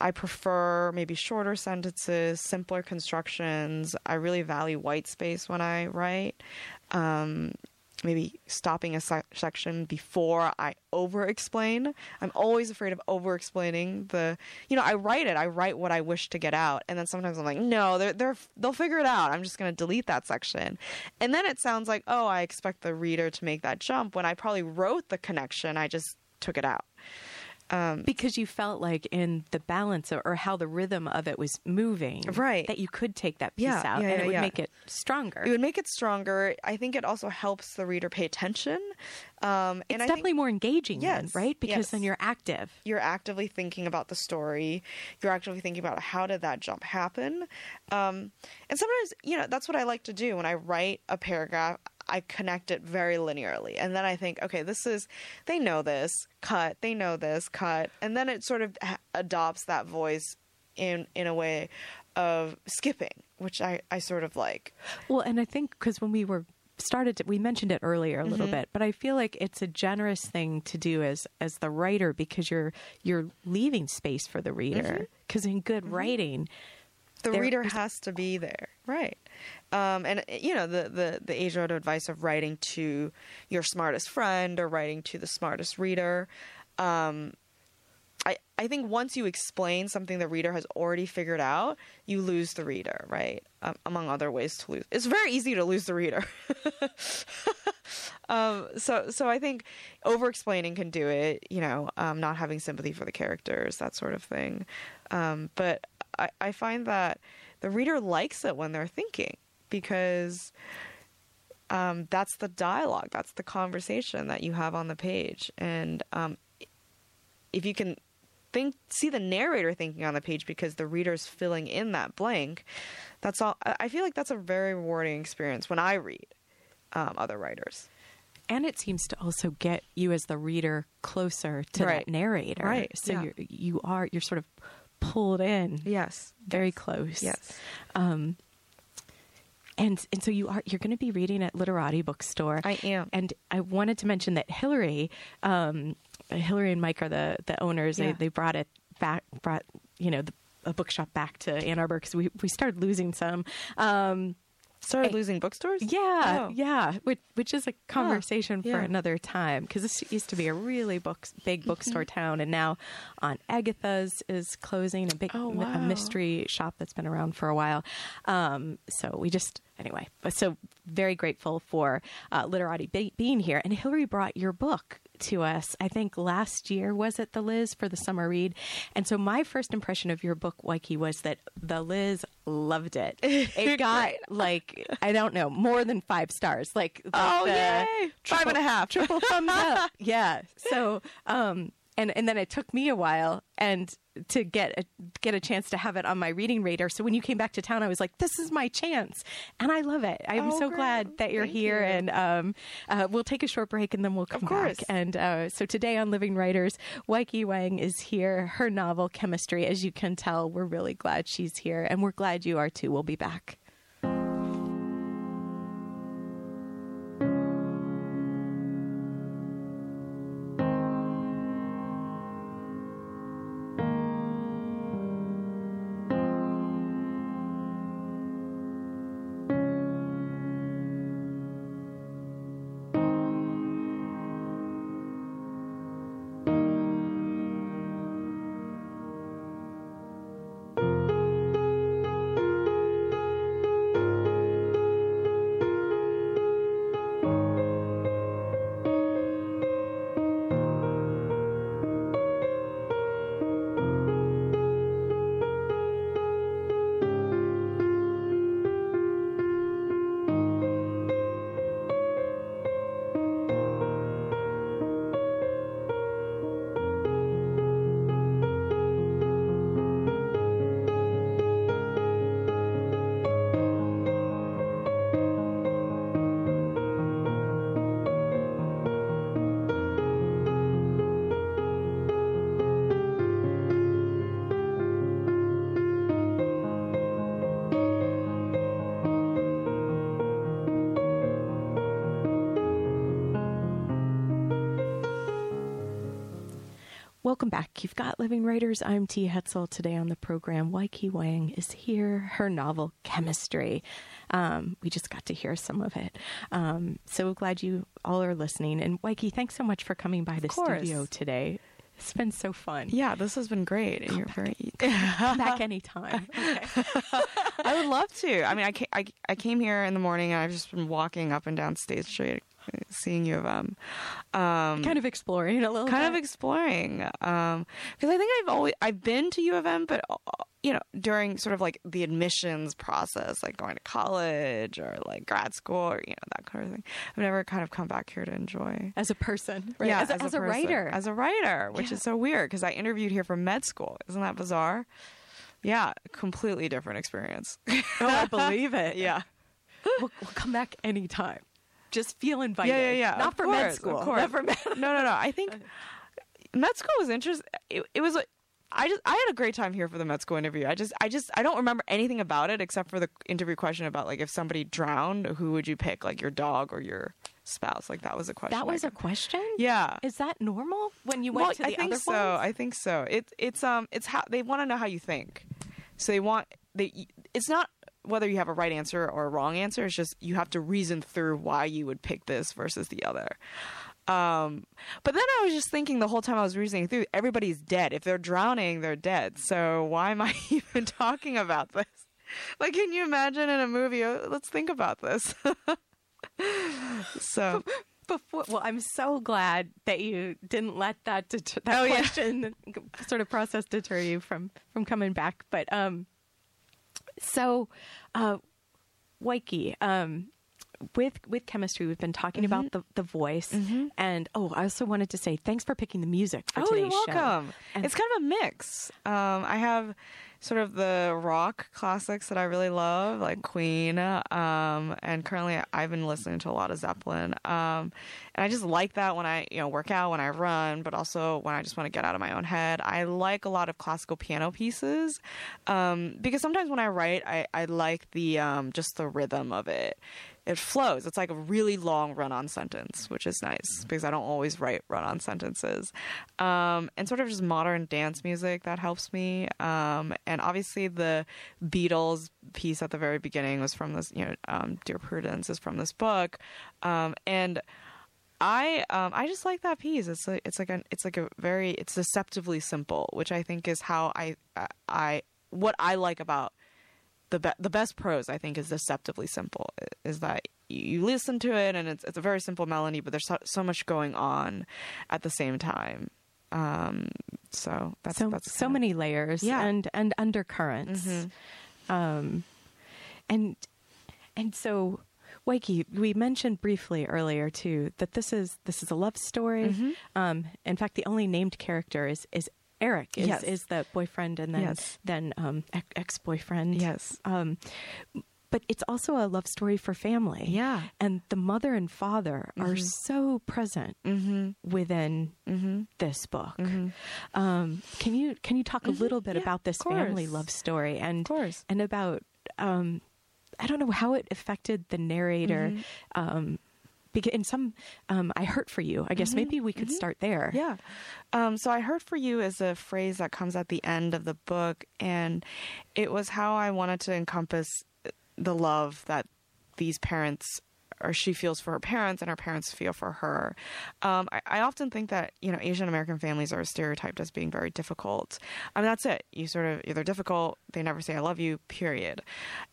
I prefer maybe shorter sentences, simpler constructions. I really value white space when I write. Um, maybe stopping a se- section before I over explain. I'm always afraid of over explaining the, you know, I write it, I write what I wish to get out. And then sometimes I'm like, no, they're, they're, they'll figure it out. I'm just going to delete that section. And then it sounds like, oh, I expect the reader to make that jump when I probably wrote the connection. I just took it out. Because you felt like in the balance or, or how the rhythm of it was moving, Right. That you could take that piece Yeah, out yeah, and yeah, it would make it stronger. It would make it stronger. I think it also helps the reader pay attention. Um, it's I definitely think more engaging, then, Yes, right? Because then you're active. you're actively thinking about the story. You're actively thinking about how did that jump happen. Um, and sometimes, you know, that's what I like to do when I write a paragraph. I connect it very linearly, and then I think, okay, this is they know this cut, they know this cut, and then it sort of ha- adopts that voice in in a way of skipping, which I I sort of like. Well, and I think because when we were started, to, we mentioned it earlier a Mm-hmm. little bit, but I feel like it's a generous thing to do as as the writer because you're you're leaving space for the reader. Because in good writing, the There reader has to be there right um, and you know the, the the age old advice of writing to your smartest friend or writing to the smartest reader um, I, I think once you explain something the reader has already figured out, you lose the reader, right? Um, among other ways to lose. It's very easy to lose the reader. (laughs) um, so so I think over explaining can do it. You know, um, not having sympathy for the characters, that sort of thing. Um, but I, I find that the reader likes it when they're thinking because um, that's the dialogue, that's the conversation that you have on the page, and um, if you can think see the narrator thinking on the page because the reader's filling in that blank that's all i feel like that's a very rewarding experience when i read um, other writers and it seems to also get you as the reader closer to Right. that narrator. Right, So yeah. you're you are you're sort of pulled in yes very close. yes Um, and and so you are you're going to be reading at Literati Bookstore. I am. And I wanted to mention that Hillary, um, Hillary and Mike are the the owners. Yeah. They they brought it back, brought you know the, a bookshop back to Ann Arbor because we we started losing some. Um, started losing bookstores yeah, Oh. yeah, which, which is a conversation for yeah. another time because this used to be a really books, big bookstore Mm-hmm. town, and now Aunt Agatha's is closing a big Oh, m- a wow. mystery shop that's been around for a while. Um, so we just anyway, but so very grateful for uh, Literati be- being here, and Hillary brought your book to us. I think last year was it the Liz for the summer read, and so my first impression of your book, Weike, was that the Liz loved it. It (laughs) got like I don't know more than five stars. Like, like Oh, yay! Five and a half. triple thumbs up. (laughs) Yeah. So um and and then it took me a while and to get a, get a chance to have it on my reading radar. So when you came back to town, I was like, "This is my chance," and I love it. I'm Oh, so great. glad that you're Thank here, you. and um, uh, we'll take a short break and then we'll come course. back. And uh, so today on Living Writers, Weike Wang is here. Her novel Chemistry, as you can tell, we're really glad she's here, and we're glad you are too. We'll be back. Welcome back. You've got Living Writers. I'm T. Hetzel. Today on the program, Waikiki Wang is here. Her novel, Chemistry. Um, we just got to hear some of it. Um, so glad you all are listening. And Waikiki, thanks so much for coming by the course. studio today. It's been so fun. Yeah, this has been great. and You're very. (laughs) Come back anytime. (laughs) I would love to. I mean, I came, I, I came here in the morning and I've just been walking up and down State Street, seeing U of M. Um, kind of exploring a little bit. kind of bit. exploring because I think I've always I've been to U of M, but you know during sort of like the admissions process, like going to college or like grad school or you know that kind of thing. I've never kind of come back here to enjoy. as a person, right? Yeah, as, a, as a person. writer. as a writer, which Yeah. is so weird because I interviewed here for med school. Isn't that bizarre? Yeah, completely different experience. oh, I believe it. (laughs) yeah. We'll, we'll come back anytime. Just feel invited. Yeah, yeah, yeah. Not Of for med course, of school. course. Not for med. no, no, no. I think (laughs) med school was interesting. It, it was. I just I had a great time here for the med school interview. I just I just I don't remember anything about it except for the interview question about like if somebody drowned, who would you pick, like your dog or your spouse? Like that was a question. That was a question. yeah. Is that normal when you went well, to the I think other so. ones? I think so. It's it's um it's how they want to know how you think. So they want they it's not whether you have a right answer or a wrong answer. It's just you have to reason through why you would pick this versus the other. Um, but then I was just thinking the whole time I was reasoning through, everybody's dead. If they're drowning, they're dead. So why am I (laughs) even talking about this? Like, can you imagine in a movie? uh, Let's think about this. (laughs) so Before, well, I'm so glad that you didn't let that deter, that Oh, yeah. question (laughs) sort of process deter you from from coming back. But um, so, uh, Waikiki, um, with with chemistry, we've been talking Mm-hmm. about the the voice, and oh, I also wanted to say thanks for picking the music for Oh, today's you're show. welcome. And- it's kind of a mix. Um, I have sort of the rock classics that I really love, like Queen. Um, and currently, I've been listening to a lot of Zeppelin. Um, and I just like that when I, you know, work out, when I run, but also when I just want to get out of my own head. I like a lot of classical piano pieces um, because sometimes when I write, I, I like the um, just the rhythm of it it flows. It's like a really long run on sentence, which is nice because I don't always write run on sentences. Um, and sort of just modern dance music that helps me. Um, and obviously, the Beatles piece at the very beginning was from this, you know, um, Dear Prudence is from this book. Um, and I um I just like that piece. It's like it's like a it's like a very it's deceptively simple, which I think is how I I what I like about the be- the best prose I think is deceptively simple. Is that you listen to it and it's it's a very simple melody, but there's so, so much going on at the same time. Um, so that's so that's so of- many layers Yeah. Mm-hmm. and and undercurrents um and and so Weike, we mentioned briefly earlier too that this is this is a love story. Mm-hmm. Um, in fact, the only named character is is Eric. Is, Yes. is the boyfriend and then Yes. then um, ex boyfriend. Yes. Um, but it's also a love story for family. Yeah. and the mother and father are so present within this book. Um, can you can you talk a little bit Yeah, about this family love story and Of course. and about um, I don't know how it affected the narrator. Mm-hmm. Um, because in some, um, I hurt for you. I guess maybe we could start there. Mm-hmm. Yeah. Um, so I heard for you is a phrase that comes at the end of the book, and it was how I wanted to encompass the love that these parents or she feels for her parents and her parents feel for her. Um, I, I often think that you know Asian American families are stereotyped as being very difficult. I mean that's it. You sort of they're difficult. They never say I love you. Period.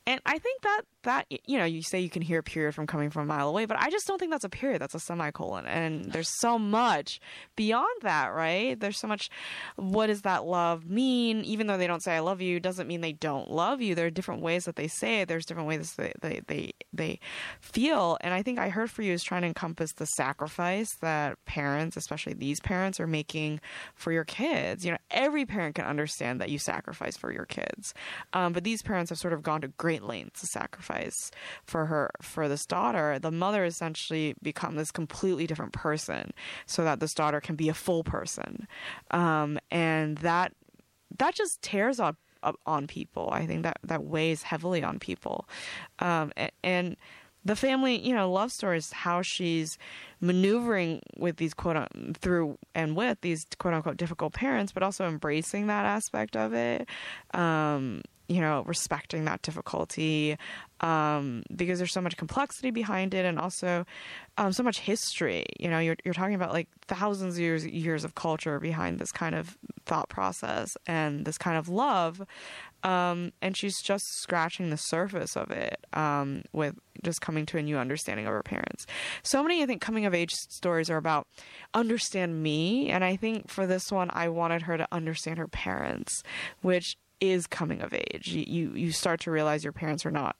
And I think that that you know you say you can hear period from coming from a mile away, but I just don't think that's a period. That's a semicolon. And there's so much beyond that, right? There's so much. What does that love mean? Even though they don't say I love you, doesn't mean they don't love you. There are different ways that they say it. There's different ways they they they, they feel. And I think I heard for you is trying to encompass the sacrifice that parents, especially these parents, are making for your kids. You know, every parent can understand that you sacrifice for your kids, um, but these parents have sort of gone to great lengths to sacrifice for her for this daughter. The mother essentially become this completely different person, so that this daughter can be a full person, um, and that that just tears up, on people. I think that that weighs heavily on people, um, a- and the family, you know, love stories, how she's maneuvering with these quote through and with these quote unquote difficult parents, but also embracing that aspect of it. Um, you know, respecting that difficulty um, because there's so much complexity behind it, and also um, so much history. You know, you're you're talking about like thousands of years years of culture behind this kind of thought process and this kind of love. Um, and she's just scratching the surface of it um, with just coming to a new understanding of her parents. So many, I think, coming of age stories are about understand me, and I think for this one, I wanted her to understand her parents, which is coming of age. You you, start to realize your parents are not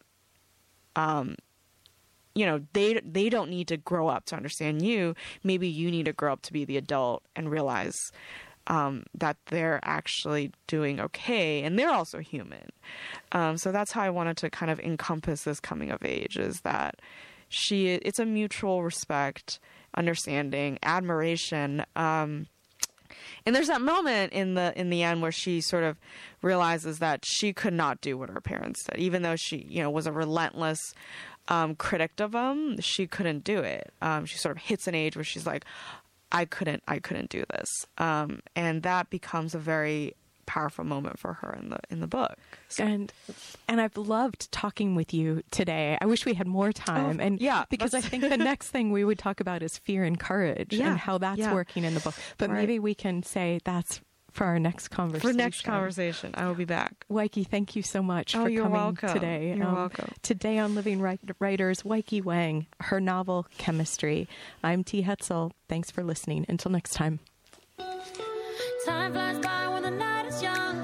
um you know they they don't need to grow up to understand you maybe you need to grow up to be the adult and realize um, that they're actually doing okay and they're also human um, so that's how i wanted to kind of encompass this coming of age is that she it's a mutual respect understanding admiration um, and there's that moment in the in the end where she sort of realizes that she could not do what her parents did, even though she you know was a relentless um, critic of them. She couldn't do it. Um, she sort of hits an age where she's like, I couldn't I couldn't do this, um, and that becomes a very powerful moment for her in the in the book. So, And and I've loved talking with you today. I wish we had more time. Oh, and yeah, because I think the (laughs) next thing we would talk about is fear and courage Yeah, and how that's yeah. working in the book. But Right. maybe we can say that's for our next conversation. for next conversation, I will be back. Weike, thank you so much Oh, for you're coming welcome. today. Um, You're welcome. Today on Living Writers, Weike Wang, her novel Chemistry. I'm T. Hetzel. Thanks for listening. Until next time. Time flies by when the night is young.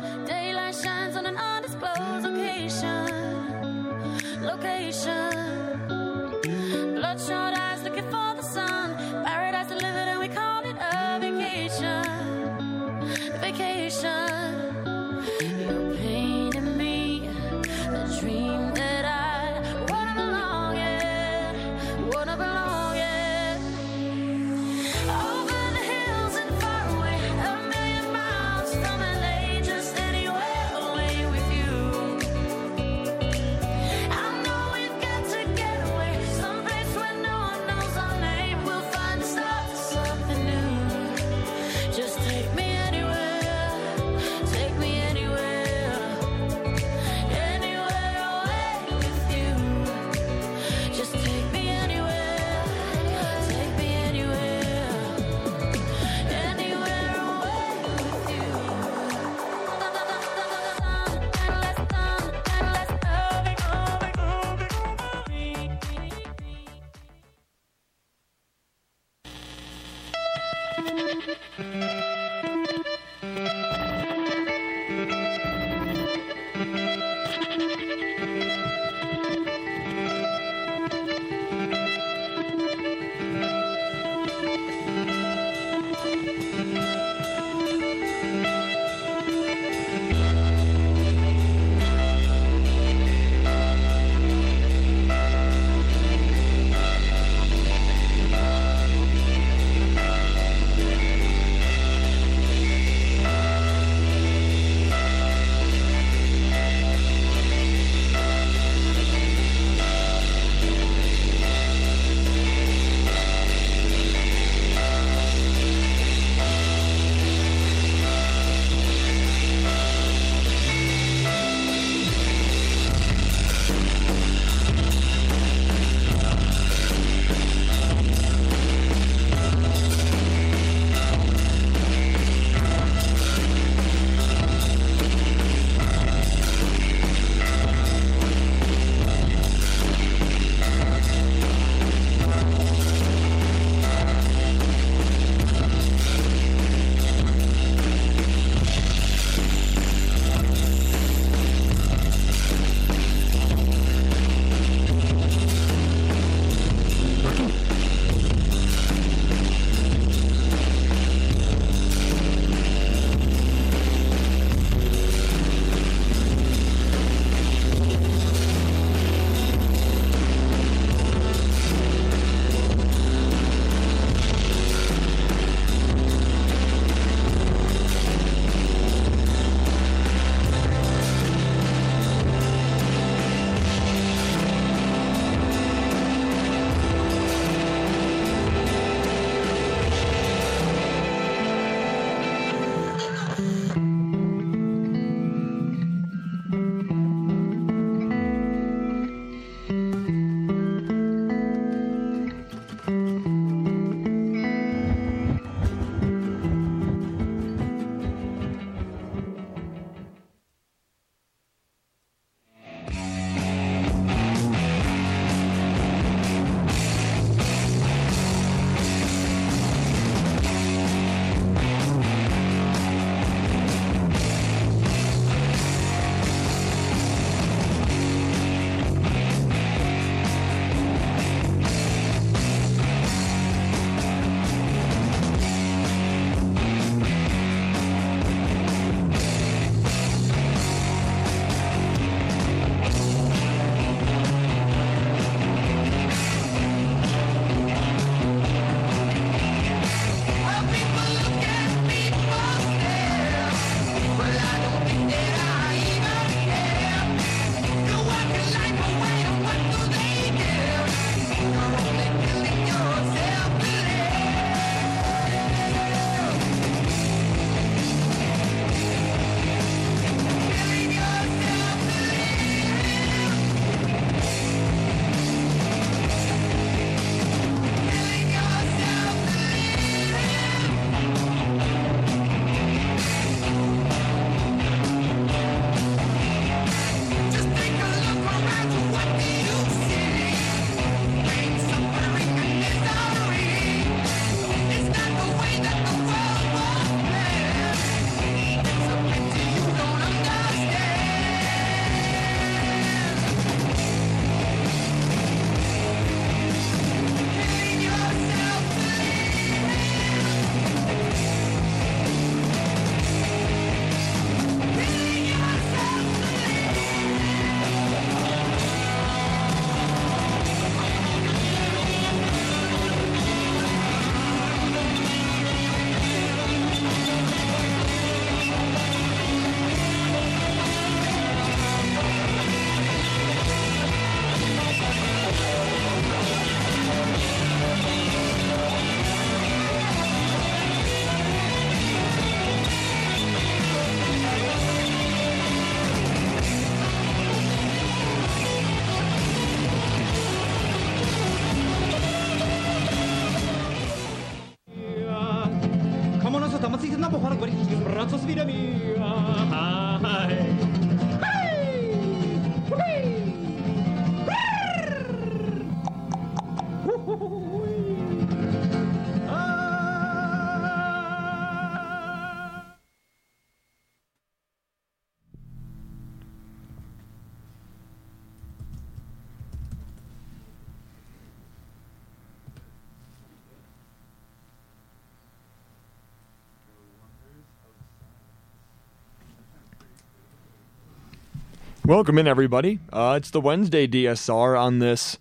Welcome in, everybody. Uh, it's the Wednesday DSR on this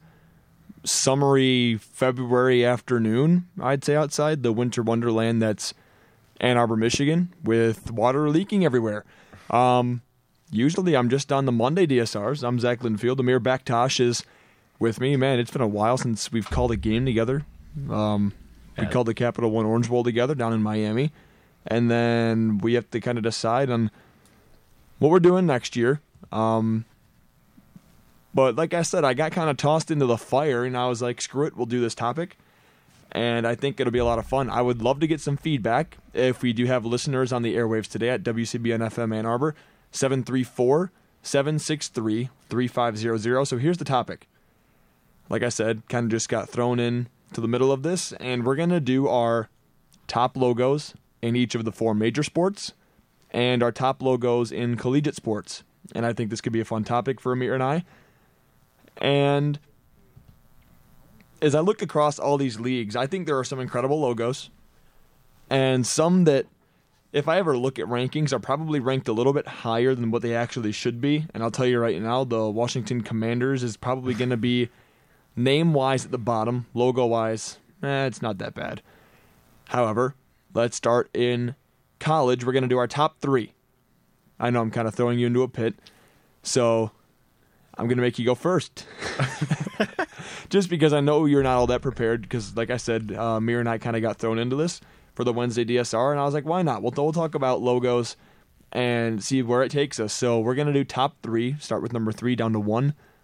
summery February afternoon, I'd say, outside the winter wonderland that's Ann Arbor, Michigan, with water leaking everywhere. Um, usually I'm just on the Monday DSRs. I'm Zach Linfield. Amir Bakhtash is with me. Man, it's been a while since we've called a game together. Um, we called the Capital One Orange Bowl together down in Miami. And then we have to kind of decide on what we're doing next year. Um, but like I said, I got kind of tossed into the fire, and I was like, "Screw it, we'll do this topic." And I think it'll be a lot of fun. I would love to get some feedback if we do have listeners on the airwaves today at WCBN FM Ann Arbor, 734 763 3500. So here's the topic. Like I said, kind of just got thrown in to the middle of this, and we're going to do our top logos in each of the four major sports and our top logos in collegiate sports. And I think this could be a fun topic for Amir and I. And as I look across all these leagues, I think there are some incredible logos and some that, if I ever look at rankings, are probably ranked a little bit higher than what they actually should be. And I'll tell you right now, the Washington Commanders is probably (laughs) going to be name wise at the bottom, logo wise, eh, it's not that bad. However, let's start in college. We're going to do our top three. I know I'm kind of throwing you into a pit, so I'm going to make you go first. (laughs) Just because I know you're not all that prepared, because like I said, uh, Mir and I kind of got thrown into this for the Wednesday DSR, and I was like, why not? We'll, we'll talk about logos and see where it takes us. So we're going to do top three, start with number three down to one